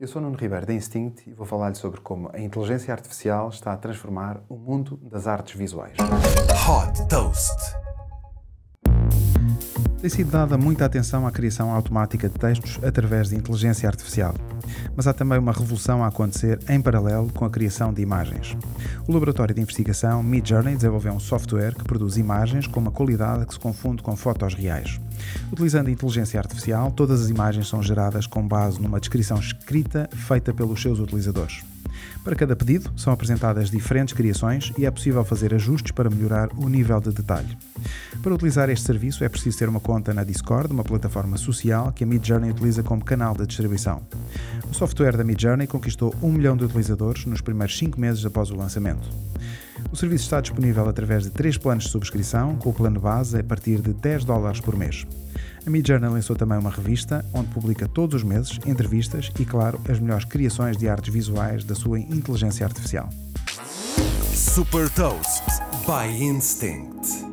Eu sou Nuno Ribeiro da Instinct e vou falar-lhe sobre como a inteligência artificial está a transformar o mundo das artes visuais. Hot Toast. Tem sido dada muita atenção à criação automática de textos através de inteligência artificial. Mas há também uma revolução a acontecer em paralelo com a criação de imagens. O laboratório de investigação Midjourney desenvolveu um software que produz imagens com uma qualidade que se confunde com fotos reais. Utilizando a inteligência artificial, todas as imagens são geradas com base numa descrição escrita feita pelos seus utilizadores. Para cada pedido, são apresentadas diferentes criações e é possível fazer ajustes para melhorar o nível de detalhe. Para utilizar este serviço é preciso ter uma conta na Discord, uma plataforma social que a Midjourney utiliza como canal de distribuição. O software da Midjourney conquistou um milhão de utilizadores nos primeiros 5 meses após o lançamento. O serviço está disponível através de três planos de subscrição, com o plano base a partir de 10 dólares por mês. A Midjourney lançou também uma revista onde publica todos os meses entrevistas e, claro, as melhores criações de artes visuais da sua inteligência artificial. Super Toast by Instinct.